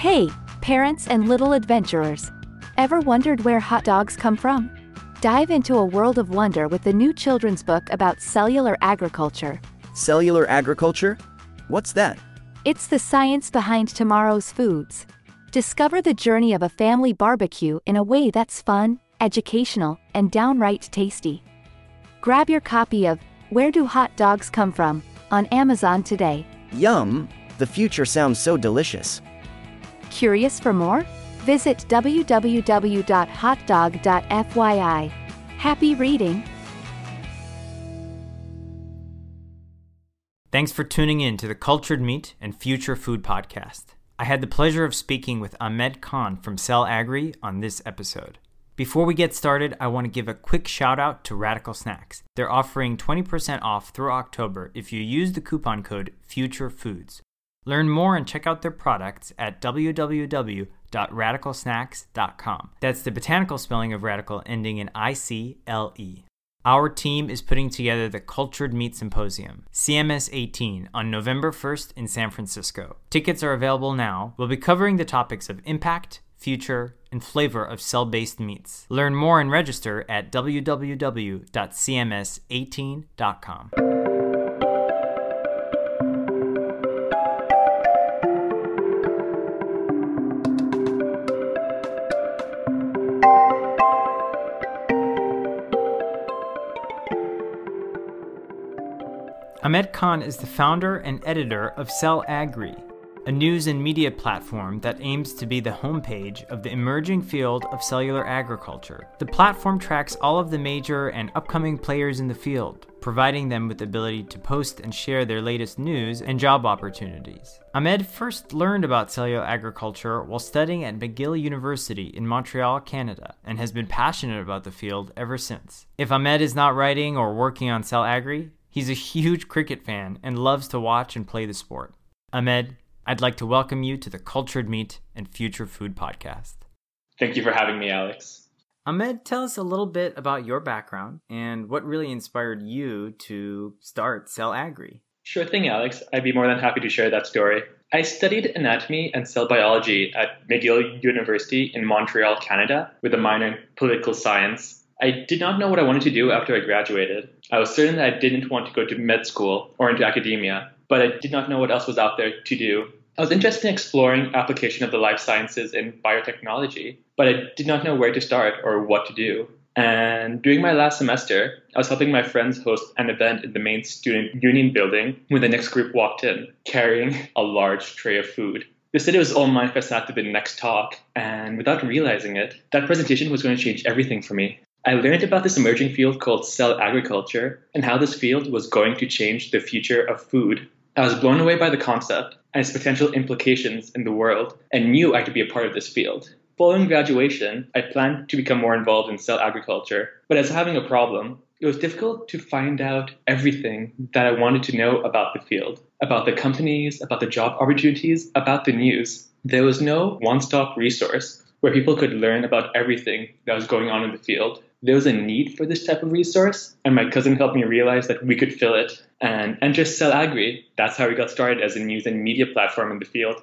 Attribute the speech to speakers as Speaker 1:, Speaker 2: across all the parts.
Speaker 1: Hey, parents and little adventurers. Ever wondered where hot dogs come from? Dive into a world of wonder with the new children's book about cellular agriculture.
Speaker 2: Cellular agriculture? What's that?
Speaker 1: It's the science behind tomorrow's foods. Discover the journey of a family barbecue in a way that's fun, educational, and downright tasty. Grab your copy of Where Do Hot Dogs Come From on Amazon today.
Speaker 2: Yum! The future sounds so delicious.
Speaker 1: Curious for more? Visit www.hotdog.fyi. Happy reading!
Speaker 3: Thanks for tuning in to the Cultured Meat and Future Food Podcast. I had the pleasure of speaking with Ahmed Khan from Cell Agri on this episode. Before we get started, I want to give a quick shout out to Radicle Snacks. They're offering 20% off through October if you use the coupon code FUTUREFOODS. Learn more and check out their products at www.radiclesnacks.com. That's the botanical spelling of radical ending in I C L E. Our team is putting together the Cultured Meat Symposium, CMS 18, on November 1st in San Francisco. Tickets are available now. We'll be covering the topics of impact, future, and flavor of cell based meats. Learn more and register at www.cms18.com. Ahmed Khan is the founder and editor of Cell Agri, a news and media platform that aims to be the homepage of the emerging field of cellular agriculture. The platform tracks all of the major and upcoming players in the field, providing them with the ability to post and share their latest news and job opportunities. Ahmed first learned about cellular agriculture while studying at McGill University in Montreal, Canada, and has been passionate about the field ever since. If Ahmed is not writing or working on Cell Agri, He's a huge cricket fan and loves to watch and play the sport. Ahmed, I'd like to welcome you to the Cultured Meat and Future Food Podcast.
Speaker 4: Thank you for having me, Alex.
Speaker 3: Ahmed, tell us a little bit about your background and what really inspired you to start Cell Agri.
Speaker 4: Sure thing, Alex. I'd be more than happy to share that story. I studied anatomy and cell biology at McGill University in Montreal, Canada, with a minor in political science I did not know what I wanted to do after I graduated. I was certain that I didn't want to go to med school or into academia, but I did not know what else was out there to do. I was interested in exploring application of the life sciences in biotechnology, but I did not know where to start or what to do. And during my last semester, I was helping my friends host an event in the main student union building when the next group walked in, carrying a large tray of food. They said it was all mine sat through the next talk, and without realizing it, that presentation was going to change everything for me. I learned about this emerging field called cell agriculture and how this field was going to change the future of food. I was blown away by the concept and its potential implications in the world and knew I could be a part of this field. Following graduation, I planned to become more involved in cell agriculture, but as having a problem, it was difficult to find out everything that I wanted to know about the field, about the companies, about the job opportunities, about the news. There was no one stop resource where people could learn about everything that was going on in the field there was a need for this type of resource, and my cousin helped me realize that we could fill it and enter Cell Agri. That's how we got started as a news and media platform in the field.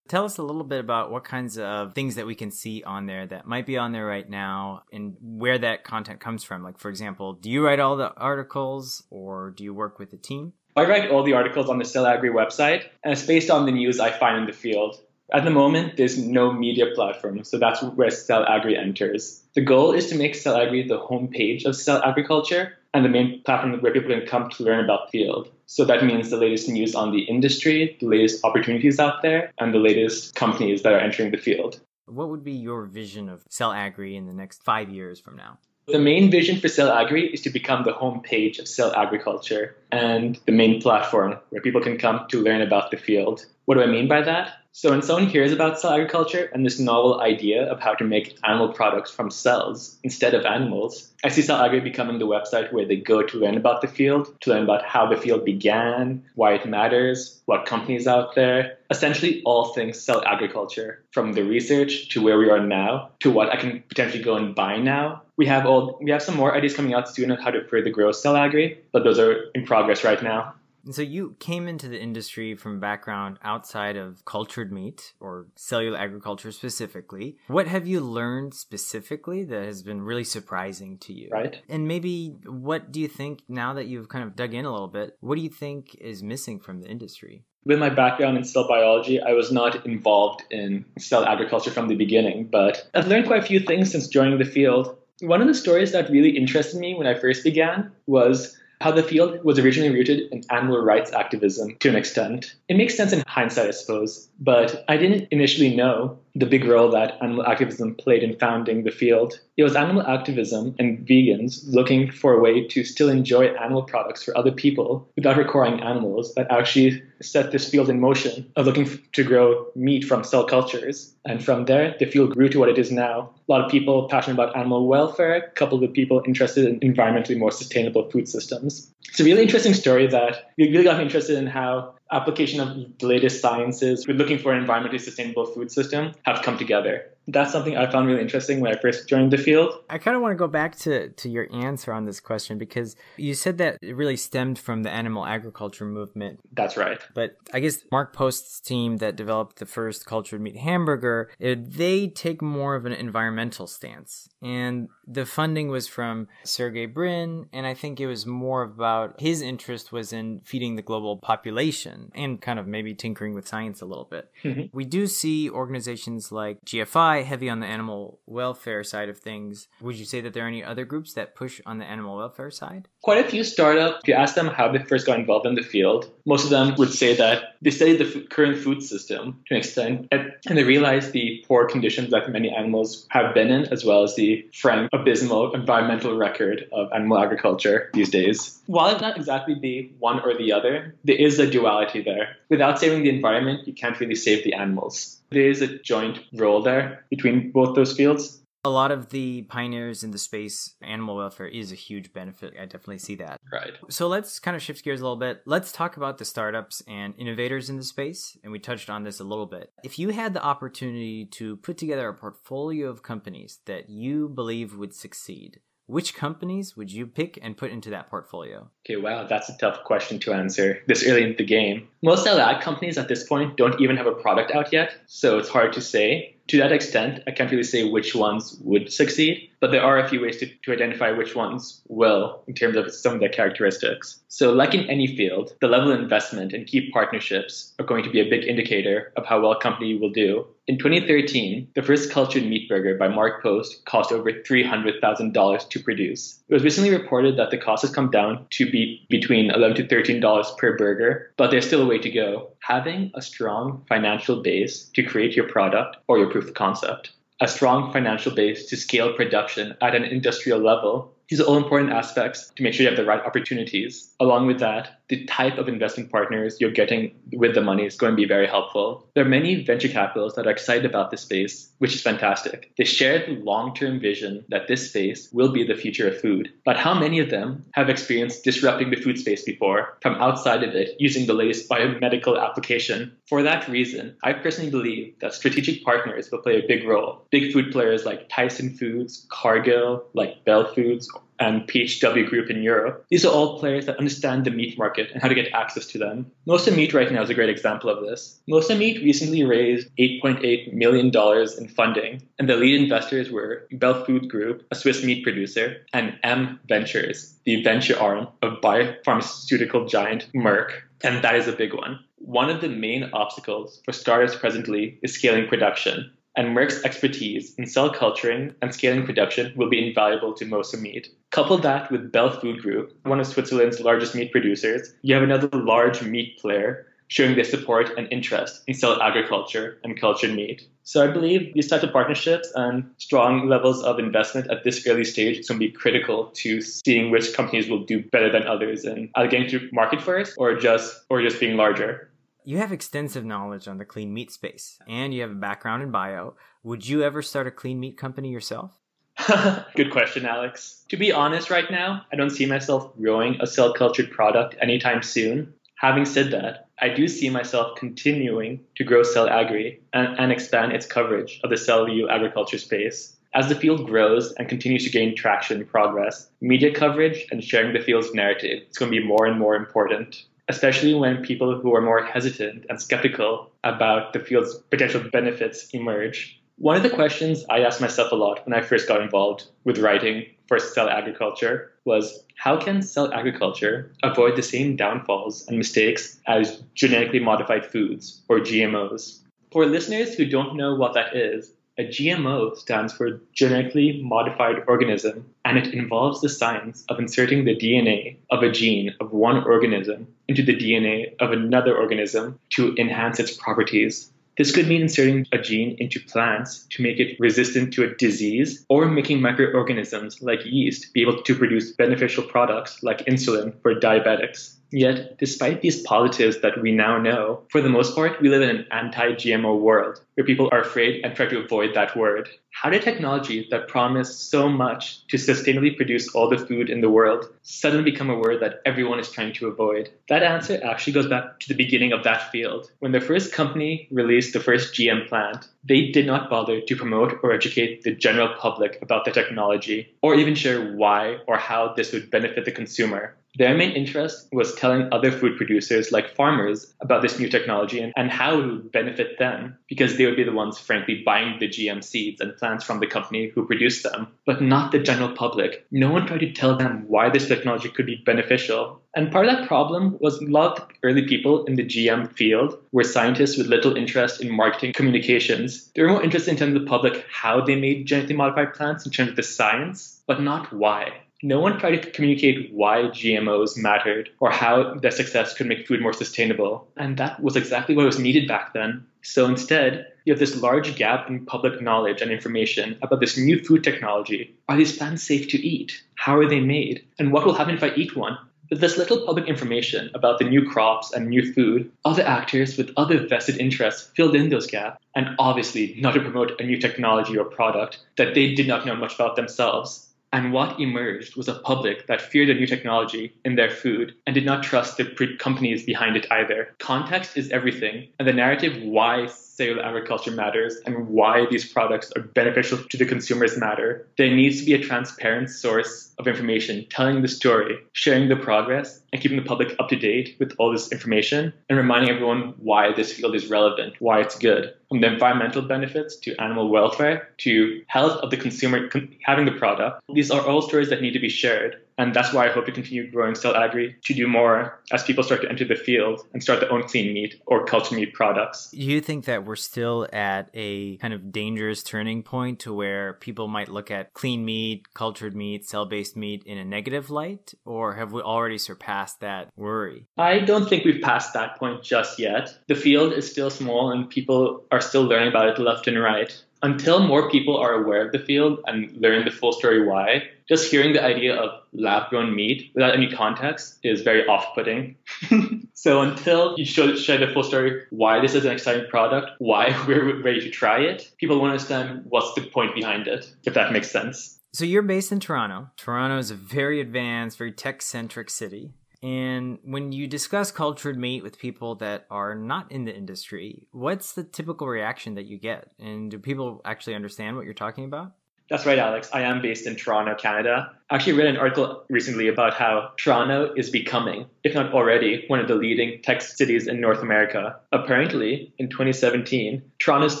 Speaker 3: Tell us a little bit about what kinds of things that we can see on there that might be on there right now and where that content comes from. Like, for example, do you write all the articles or do you work with a team?
Speaker 4: I write all the articles on the Cell Agri website, and it's based on the news I find in the field. At the moment, there's no media platform, so that's where Cell Agri enters. The goal is to make Cell Agri the homepage of cell agriculture and the main platform where people can come to learn about the field. So that means the latest news on the industry, the latest opportunities out there, and the latest companies that are entering the field.
Speaker 3: What would be your vision of Cell Agri in the next five years from now?
Speaker 4: The main vision for Cell Agri is to become the homepage of cell agriculture and the main platform where people can come to learn about the field. What do I mean by that? So when someone hears about cell agriculture and this novel idea of how to make animal products from cells instead of animals, I see Cell Agri becoming the website where they go to learn about the field, to learn about how the field began, why it matters, what companies out there, essentially all things cell agriculture, from the research to where we are now to what I can potentially go and buy now. We have all we have some more ideas coming out soon on how to further grow Cell Agri, but those are in progress right now.
Speaker 3: And so you came into the industry from a background outside of cultured meat or cellular agriculture specifically. What have you learned specifically that has been really surprising to you?
Speaker 4: Right.
Speaker 3: And maybe what do you think now that you've kind of dug in a little bit, what do you think is missing from the industry?
Speaker 4: with my background in cell biology, I was not involved in cell agriculture from the beginning, but I've learned quite a few things since joining the field. One of the stories that really interested me when I first began was how the field was originally rooted in animal rights activism to an extent. It makes sense in hindsight, I suppose, but I didn't initially know the big role that animal activism played in founding the field. It was animal activism and vegans looking for a way to still enjoy animal products for other people without requiring animals that actually set this field in motion of looking to grow meat from cell cultures. And from there, the field grew to what it is now. A lot of people passionate about animal welfare, coupled with people interested in environmentally more sustainable food systems. It's a really interesting story that really got me interested in how application of the latest sciences we're looking for an environmentally sustainable food system have come together that's something I found really interesting when I first joined the field.
Speaker 3: I kind of want to go back to, to your answer on this question because you said that it really stemmed from the animal agriculture movement.
Speaker 4: That's right.
Speaker 3: But I guess Mark Post's team that developed the first cultured meat hamburger, it, they take more of an environmental stance. And the funding was from Sergey Brin, and I think it was more about his interest was in feeding the global population and kind of maybe tinkering with science a little bit. Mm-hmm. We do see organizations like GFI heavy on the animal welfare side of things. Would you say that there are any other groups that push on the animal welfare side?
Speaker 4: Quite a few startups. If you ask them how they first got involved in the field, most of them would say that they studied the f- current food system to an extent, and, and they realized the poor conditions that many animals have been in, as well as the frank, abysmal environmental record of animal agriculture these days. While it not exactly be one or the other, there is a duality there. Without saving the environment, you can't really save the animals. There is a joint role there between both those fields.
Speaker 3: A lot of the pioneers in the space, animal welfare is a huge benefit. I definitely see that.
Speaker 4: Right.
Speaker 3: So let's kind of shift gears a little bit. Let's talk about the startups and innovators in the space. And we touched on this a little bit. If you had the opportunity to put together a portfolio of companies that you believe would succeed, which companies would you pick and put into that portfolio?
Speaker 4: Okay, wow, that's a tough question to answer this early in the game. Most ad companies at this point don't even have a product out yet, so it's hard to say to that extent, I can't really say which ones would succeed, but there are a few ways to, to identify which ones will in terms of some of their characteristics. So, like in any field, the level of investment and key partnerships are going to be a big indicator of how well a company will do. In 2013, the first cultured meat burger by Mark Post cost over $300,000 to produce. It was recently reported that the cost has come down to be between 11 to $13 per burger, but there's still a way to go. Having a strong financial base to create your product or your proof of concept, a strong financial base to scale production at an industrial level these are all important aspects to make sure you have the right opportunities. Along with that, the type of investment partners you're getting with the money is going to be very helpful. There are many venture capitalists that are excited about this space, which is fantastic. They share the long term vision that this space will be the future of food. But how many of them have experienced disrupting the food space before from outside of it using the latest biomedical application? For that reason, I personally believe that strategic partners will play a big role. Big food players like Tyson Foods, Cargill, like Bell Foods, and PHW Group in Europe. These are all players that understand the meat market and how to get access to them. Mosa Meat right now is a great example of this. Mosa Meat recently raised $8.8 million in funding, and the lead investors were Bell Food Group, a Swiss meat producer, and M Ventures, the venture arm of biopharmaceutical giant Merck. And that is a big one. One of the main obstacles for startups presently is scaling production and Merck's expertise in cell culturing and scaling production will be invaluable to Mosa Meat. Couple that with Bell Food Group, one of Switzerland's largest meat producers, you have another large meat player showing their support and interest in cell agriculture and cultured meat. So I believe these types of partnerships and strong levels of investment at this early stage is going to be critical to seeing which companies will do better than others and either getting to market first or just or just being larger.
Speaker 3: You have extensive knowledge on the clean meat space, and you have a background in bio. Would you ever start a clean meat company yourself?
Speaker 4: Good question, Alex. To be honest, right now, I don't see myself growing a cell cultured product anytime soon. Having said that, I do see myself continuing to grow Cell Agri and, and expand its coverage of the cellular agriculture space. As the field grows and continues to gain traction and progress, media coverage and sharing the field's narrative is going to be more and more important. Especially when people who are more hesitant and skeptical about the field's potential benefits emerge. One of the questions I asked myself a lot when I first got involved with writing for cell agriculture was how can cell agriculture avoid the same downfalls and mistakes as genetically modified foods or GMOs? For listeners who don't know what that is, a GMO stands for genetically modified organism, and it involves the science of inserting the DNA of a gene of one organism into the DNA of another organism to enhance its properties. This could mean inserting a gene into plants to make it resistant to a disease or making microorganisms like yeast be able to produce beneficial products like insulin for diabetics. Yet, despite these positives that we now know, for the most part, we live in an anti GMO world where people are afraid and try to avoid that word. How did technology that promised so much to sustainably produce all the food in the world suddenly become a word that everyone is trying to avoid? That answer actually goes back to the beginning of that field. When the first company released the first GM plant, they did not bother to promote or educate the general public about the technology, or even share why or how this would benefit the consumer. Their main interest was telling other food producers, like farmers, about this new technology and, and how it would benefit them, because they would be the ones, frankly, buying the GM seeds and plants from the company who produced them, but not the general public. No one tried to tell them why this technology could be beneficial. And part of that problem was a lot of early people in the GM field were scientists with little interest in marketing communications. They were more interested in telling the public how they made genetically modified plants in terms of the science, but not why no one tried to communicate why GMOs mattered or how their success could make food more sustainable. And that was exactly what was needed back then. So instead, you have this large gap in public knowledge and information about this new food technology. Are these plants safe to eat? How are they made? And what will happen if I eat one? With this little public information about the new crops and new food, other actors with other vested interests filled in those gaps, and obviously not to promote a new technology or product that they did not know much about themselves. And what emerged was a public that feared a new technology in their food and did not trust the companies behind it either. Context is everything, and the narrative why cellular agriculture matters and why these products are beneficial to the consumers matter. There needs to be a transparent source of information telling the story, sharing the progress, and keeping the public up to date with all this information and reminding everyone why this field is relevant, why it's good. From the environmental benefits to animal welfare to health of the consumer having the product, these are all stories that need to be shared and that's why I hope to continue growing Cell Agri to do more as people start to enter the field and start their own clean meat or cultured meat products.
Speaker 3: Do you think that we're still at a kind of dangerous turning point to where people might look at clean meat, cultured meat, cell based meat in a negative light? Or have we already surpassed that worry?
Speaker 4: I don't think we've passed that point just yet. The field is still small and people are still learning about it left and right until more people are aware of the field and learn the full story why, just hearing the idea of lab grown meat without any context is very off putting. so until you show, share the full story why this is an exciting product, why we're ready to try it, people won't understand what's the point behind it, if that makes sense.
Speaker 3: So you're based in Toronto. Toronto is a very advanced, very tech centric city. And when you discuss cultured meat with people that are not in the industry, what's the typical reaction that you get? And do people actually understand what you're talking about?
Speaker 4: That's right, Alex. I am based in Toronto, Canada. I actually read an article recently about how Toronto is becoming, if not already, one of the leading tech cities in North America. Apparently, in 2017, Toronto's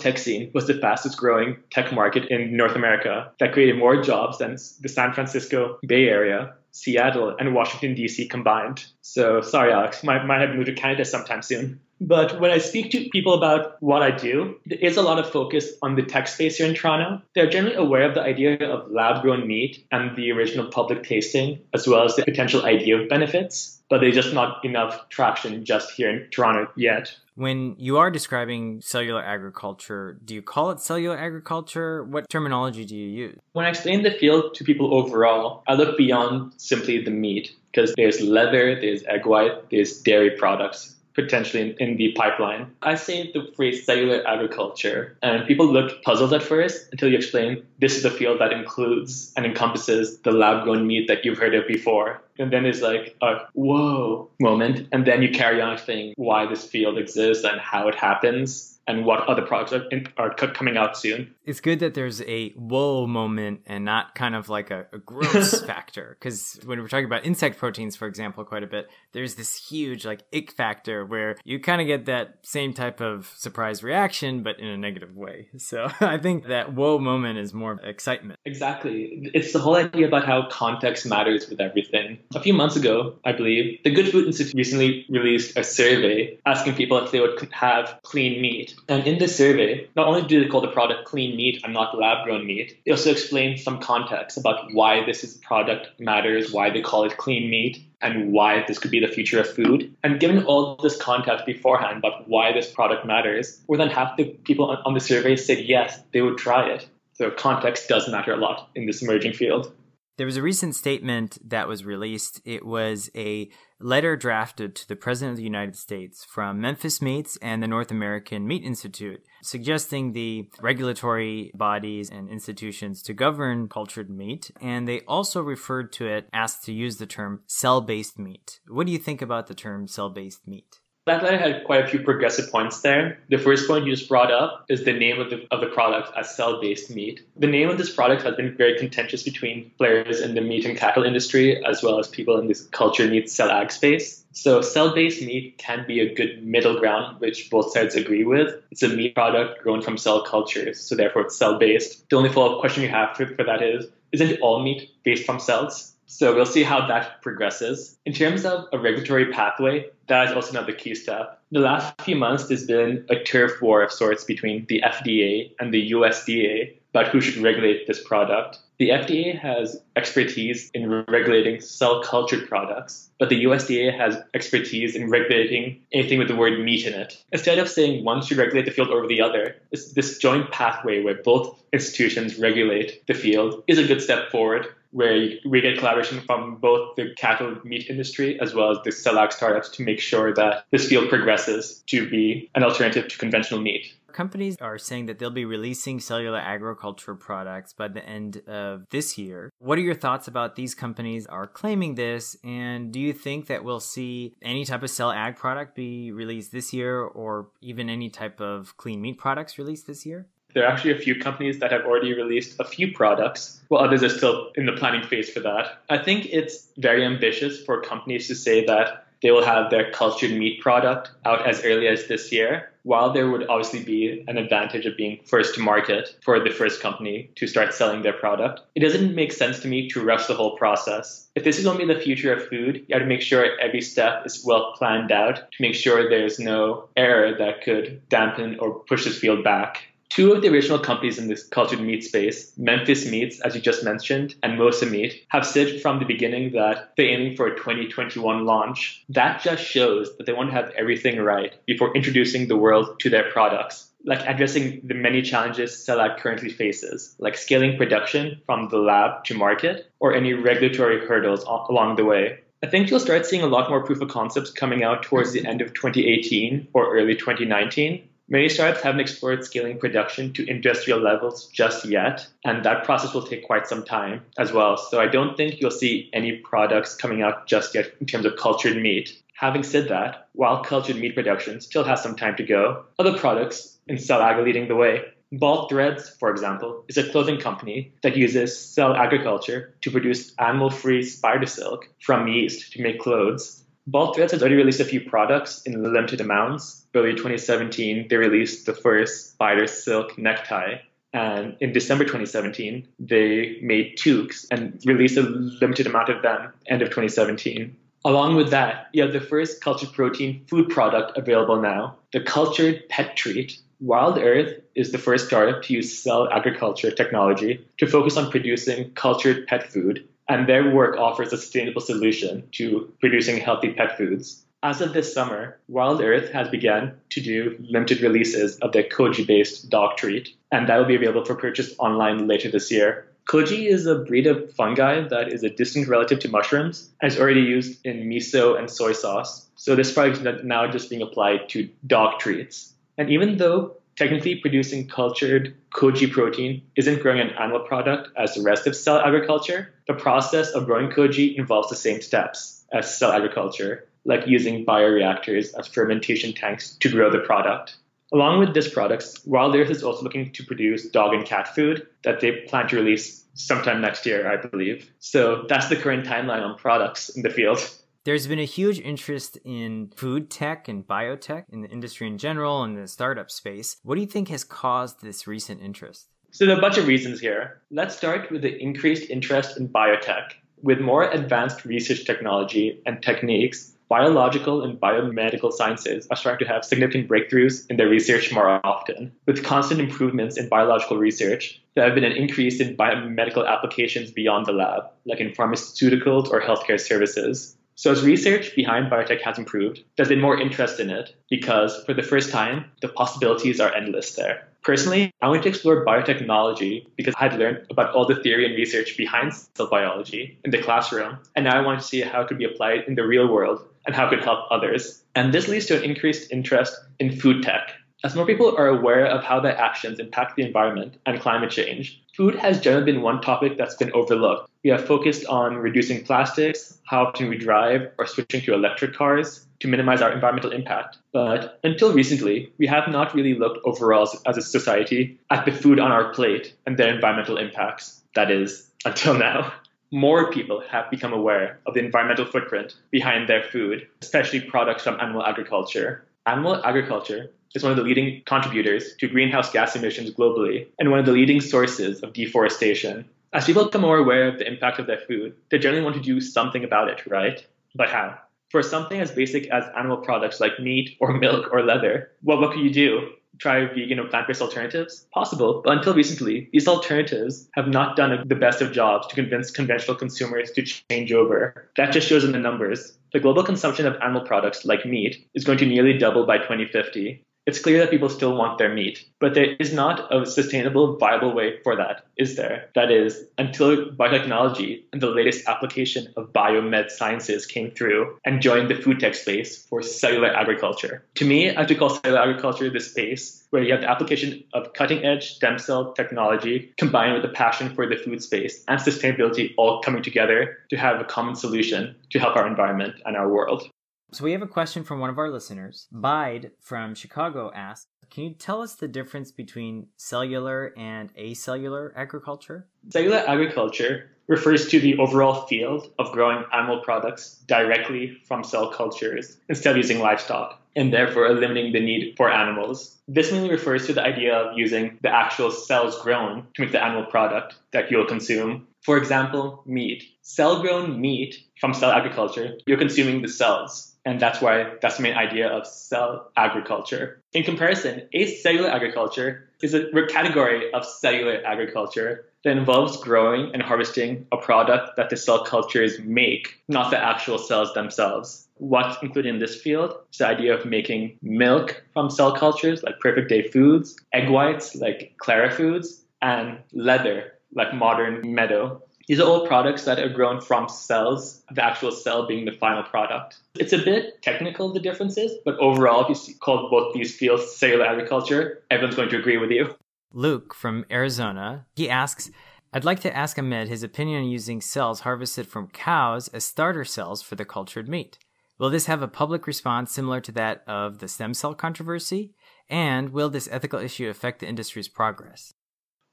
Speaker 4: tech scene was the fastest growing tech market in North America that created more jobs than the San Francisco Bay Area Seattle, and Washington, D.C. combined. So sorry, Alex, might, might have moved to Canada sometime soon. But when I speak to people about what I do, there is a lot of focus on the tech space here in Toronto. They're generally aware of the idea of lab grown meat and the original public tasting, as well as the potential idea of benefits, but there's just not enough traction just here in Toronto yet.
Speaker 3: When you are describing cellular agriculture, do you call it cellular agriculture? What terminology do you use?
Speaker 4: When I explain the field to people overall, I look beyond simply the meat because there's leather, there's egg white, there's dairy products potentially in, in, the pipeline. I say the phrase cellular agriculture, and people look puzzled at first until you explain this is a field that includes and encompasses the lab grown meat that you've heard of before. and then there's like a whoa moment, and then you carry on saying why this field exists and how it happens and what other products are, are coming out soon.
Speaker 3: It's good that there's a whoa moment and not kind of like a, a gross factor. Because when we're talking about insect proteins, for example, quite a bit, there's this huge like ick factor where you kind of get that same type of surprise reaction, but in a negative way. So I think that whoa moment is more excitement.
Speaker 4: Exactly. It's the whole idea about how context matters with everything. A few months ago, I believe, the Good Food Institute recently released a survey asking people if they would have clean meat. And in this survey, not only do they call the product clean meat and not lab grown meat, they also explain some context about why this is product matters, why they call it clean meat, and why this could be the future of food. And given all this context beforehand about why this product matters, more than half the people on the survey said yes, they would try it. So context does matter a lot in this emerging field.
Speaker 3: There was a recent statement that was released. It was a letter drafted to the President of the United States from Memphis Meats and the North American Meat Institute, suggesting the regulatory bodies and institutions to govern cultured meat. And they also referred to it, asked to use the term cell based meat. What do you think about the term cell based meat?
Speaker 4: That letter had quite a few progressive points there. The first point you just brought up is the name of the, of the product as cell based meat. The name of this product has been very contentious between players in the meat and cattle industry, as well as people in this culture meat cell ag space. So cell based meat can be a good middle ground, which both sides agree with. It's a meat product grown from cell cultures, so therefore it's cell based. The only follow up question you have for, for that is isn't all meat based from cells? So we'll see how that progresses. In terms of a regulatory pathway, that is also another key step. The last few months, there's been a turf war of sorts between the FDA and the USDA about who should regulate this product. The FDA has expertise in regulating cell cultured products, but the USDA has expertise in regulating anything with the word meat in it. Instead of saying one should regulate the field over the other, this joint pathway where both institutions regulate the field is a good step forward where we get collaboration from both the cattle meat industry as well as the cell ag startups to make sure that this field progresses to be an alternative to conventional meat.
Speaker 3: Companies are saying that they'll be releasing cellular agriculture products by the end of this year. What are your thoughts about these companies are claiming this? And do you think that we'll see any type of cell ag product be released this year or even any type of clean meat products released this year?
Speaker 4: There are actually a few companies that have already released a few products, while others are still in the planning phase for that. I think it's very ambitious for companies to say that they will have their cultured meat product out as early as this year. While there would obviously be an advantage of being first to market for the first company to start selling their product, it doesn't make sense to me to rush the whole process. If this is going to be the future of food, you have to make sure every step is well planned out to make sure there's no error that could dampen or push this field back. Two of the original companies in this cultured meat space, Memphis Meats, as you just mentioned, and Mosa Meat, have said from the beginning that they're aiming for a 2021 launch. That just shows that they want to have everything right before introducing the world to their products like addressing the many challenges CellAg currently faces, like scaling production from the lab to market, or any regulatory hurdles along the way. I think you'll start seeing a lot more proof of concepts coming out towards the end of 2018 or early 2019. Many startups haven't explored scaling production to industrial levels just yet, and that process will take quite some time as well. So I don't think you'll see any products coming out just yet in terms of cultured meat. Having said that, while cultured meat production still has some time to go, other products in cell ag are leading the way. Bolt Threads, for example, is a clothing company that uses cell agriculture to produce animal-free spider silk from yeast to make clothes. Bolt Threads has already released a few products in limited amounts. Early 2017, they released the first spider silk necktie. And in December 2017, they made toques and released a limited amount of them, end of 2017. Along with that, you have the first cultured protein food product available now, the cultured pet treat. Wild Earth is the first startup to use cell agriculture technology to focus on producing cultured pet food and their work offers a sustainable solution to producing healthy pet foods. As of this summer, Wild Earth has begun to do limited releases of their koji based dog treat, and that will be available for purchase online later this year. Koji is a breed of fungi that is a distant relative to mushrooms and is already used in miso and soy sauce. So this product is now just being applied to dog treats. And even though technically producing cultured koji protein isn't growing an animal product as the rest of cell agriculture. The process of growing koji involves the same steps as cell agriculture, like using bioreactors as fermentation tanks to grow the product. Along with this products, Wild Earth is also looking to produce dog and cat food that they plan to release sometime next year, I believe. So that's the current timeline on products in the field.
Speaker 3: There's been a huge interest in food tech and biotech in the industry in general and the startup space. What do you think has caused this recent interest?
Speaker 4: So, there are a bunch of reasons here. Let's start with the increased interest in biotech. With more advanced research technology and techniques, biological and biomedical sciences are starting to have significant breakthroughs in their research more often. With constant improvements in biological research, there have been an increase in biomedical applications beyond the lab, like in pharmaceuticals or healthcare services. So as research behind biotech has improved, there's been more interest in it because for the first time, the possibilities are endless there. Personally, I wanted to explore biotechnology because I had learned about all the theory and research behind cell biology in the classroom, and now I wanted to see how it could be applied in the real world and how it could help others. And this leads to an increased interest in food tech. As more people are aware of how their actions impact the environment and climate change, food has generally been one topic that's been overlooked. We have focused on reducing plastics, how often we drive, or switching to electric cars to minimize our environmental impact. But until recently, we have not really looked overall as a society at the food on our plate and their environmental impacts. That is, until now more people have become aware of the environmental footprint behind their food, especially products from animal agriculture. Animal agriculture is one of the leading contributors to greenhouse gas emissions globally and one of the leading sources of deforestation. As people become more aware of the impact of their food, they generally want to do something about it, right? But how? For something as basic as animal products like meat or milk or leather, well, what could you do? try vegan or plant based alternatives? Possible, but until recently, these alternatives have not done the best of jobs to convince conventional consumers to change over. That just shows in the numbers. The global consumption of animal products like meat is going to nearly double by 2050 it's clear that people still want their meat, but there is not a sustainable, viable way for that, is there? That is, until biotechnology and the latest application of biomed sciences came through and joined the food tech space for cellular agriculture. To me, I have to call cellular agriculture the space where you have the application of cutting edge stem cell technology combined with a passion for the food space and sustainability all coming together to have a common solution to help our environment and our world.
Speaker 3: So we have a question from one of our listeners. Bide from Chicago asks, can you tell us the difference between cellular and acellular agriculture?
Speaker 4: Cellular agriculture refers to the overall field of growing animal products directly from cell cultures instead of using livestock, and therefore eliminating the need for animals. This mainly refers to the idea of using the actual cells grown to make the animal product that you'll consume. For example, meat. Cell grown meat from cell agriculture, you're consuming the cells. And that's why that's the main idea of cell agriculture. In comparison, acellular agriculture is a category of cellular agriculture that involves growing and harvesting a product that the cell cultures make, not the actual cells themselves. What's included in this field is the idea of making milk from cell cultures, like perfect day foods, egg whites, like Clara Foods, and leather, like modern meadow. These are all products that are grown from cells, the actual cell being the final product. It's a bit technical, the differences, but overall, if you call both these fields cellular agriculture, everyone's going to agree with you.
Speaker 3: Luke from Arizona, he asks, I'd like to ask Ahmed his opinion on using cells harvested from cows as starter cells for the cultured meat. Will this have a public response similar to that of the stem cell controversy? And will this ethical issue affect the industry's progress?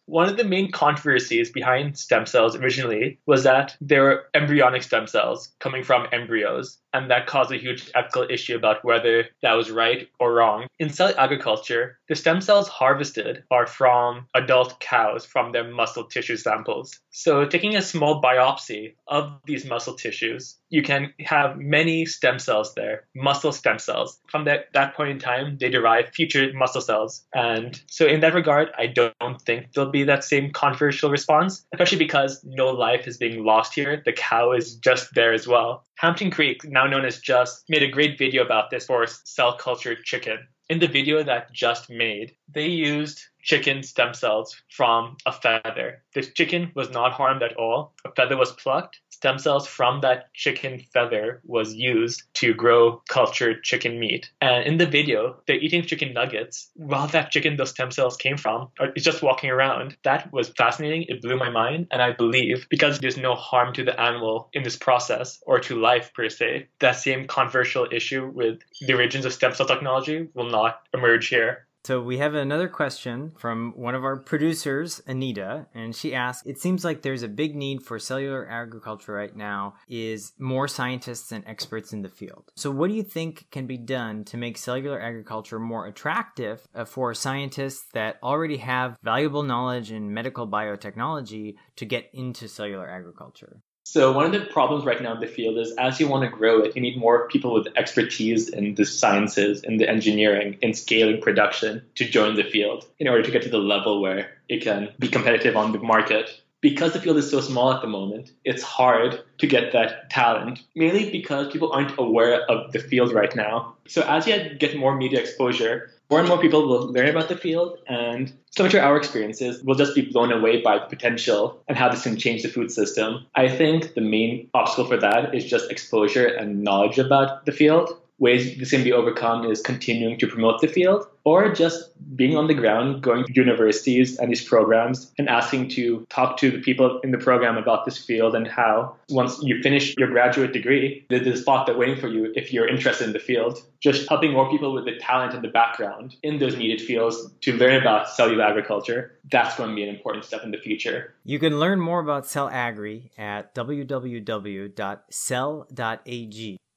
Speaker 4: One of the main controversies behind stem cells originally was that they were embryonic stem cells coming from embryos, and that caused a huge ethical issue about whether that was right or wrong. In cell agriculture, the stem cells harvested are from adult cows from their muscle tissue samples. So, taking a small biopsy of these muscle tissues, you can have many stem cells there, muscle stem cells. From that, that point in time, they derive future muscle cells. And so, in that regard, I don't think there'll be that same controversial response, especially because no life is being lost here. The cow is just there as well. Hampton Creek, now known as Just, made a great video about this for cell culture chicken. In the video that Just made, they used
Speaker 5: chicken stem cells from a feather. This chicken was not harmed at all. A feather was plucked. Stem cells from that chicken feather was used to grow cultured chicken meat. And in the video, they're eating chicken nuggets while that chicken those stem cells came from is just walking around. That was fascinating. It blew my mind. And I believe because there's no harm to the animal in this process or to life per se, that same controversial issue with the origins of stem cell technology will not emerge here.
Speaker 3: So we have another question from one of our producers, Anita, and she asks, "It seems like there's a big need for cellular agriculture right now is more scientists and experts in the field. So what do you think can be done to make cellular agriculture more attractive uh, for scientists that already have valuable knowledge in medical biotechnology to get into cellular agriculture?"
Speaker 4: So one of the problems right now in the field is as you want to grow it, you need more people with expertise in the sciences, in the engineering, in scaling production to join the field in order to get to the level where it can be competitive on the market. Because the field is so small at the moment, it's hard to get that talent, mainly because people aren't aware of the field right now. So as you get more media exposure, more and more people will learn about the field and so much of our experiences, we'll just be blown away by the potential and how this can change the food system. I think the main obstacle for that is just exposure and knowledge about the field ways this can be overcome is continuing to promote the field or just being on the ground, going to universities and these programs and asking to talk to the people in the program about this field and how once you finish your graduate degree, there's a spot that waiting for you if you're interested in the field. Just helping more people with the talent and the background in those needed fields to learn about cellular agriculture, that's going to be an important step in the future.
Speaker 3: You can learn more about Cell Agri at www.cell.ag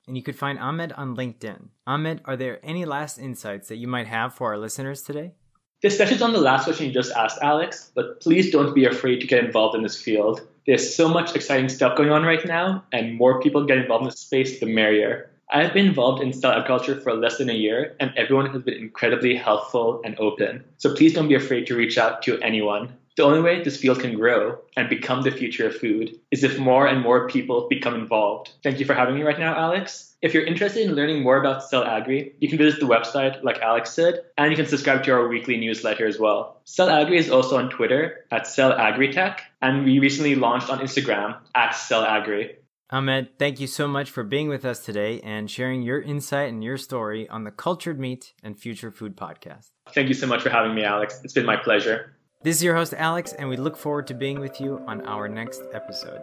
Speaker 3: and you could find Ahmed on LinkedIn. Ahmed, are there any last insights that you might have for our listeners today?
Speaker 4: This touches on the last question you just asked, Alex, but please don't be afraid to get involved in this field. There's so much exciting stuff going on right now, and more people get involved in this space, the merrier. I've been involved in cell agriculture for less than a year, and everyone has been incredibly helpful and open. So please don't be afraid to reach out to anyone. The only way this field can grow and become the future of food is if more and more people become involved. Thank you for having me right now, Alex. If you're interested in learning more about Cell Agri, you can visit the website, like Alex said, and you can subscribe to our weekly newsletter as well. Cell Agri is also on Twitter at Cell Agritech, and we recently launched on Instagram at Cell Agri.
Speaker 3: Ahmed, thank you so much for being with us today and sharing your insight and your story on the Cultured Meat and Future Food podcast.
Speaker 4: Thank you so much for having me, Alex. It's been my pleasure.
Speaker 3: This is your host, Alex, and we look forward to being with you on our next episode.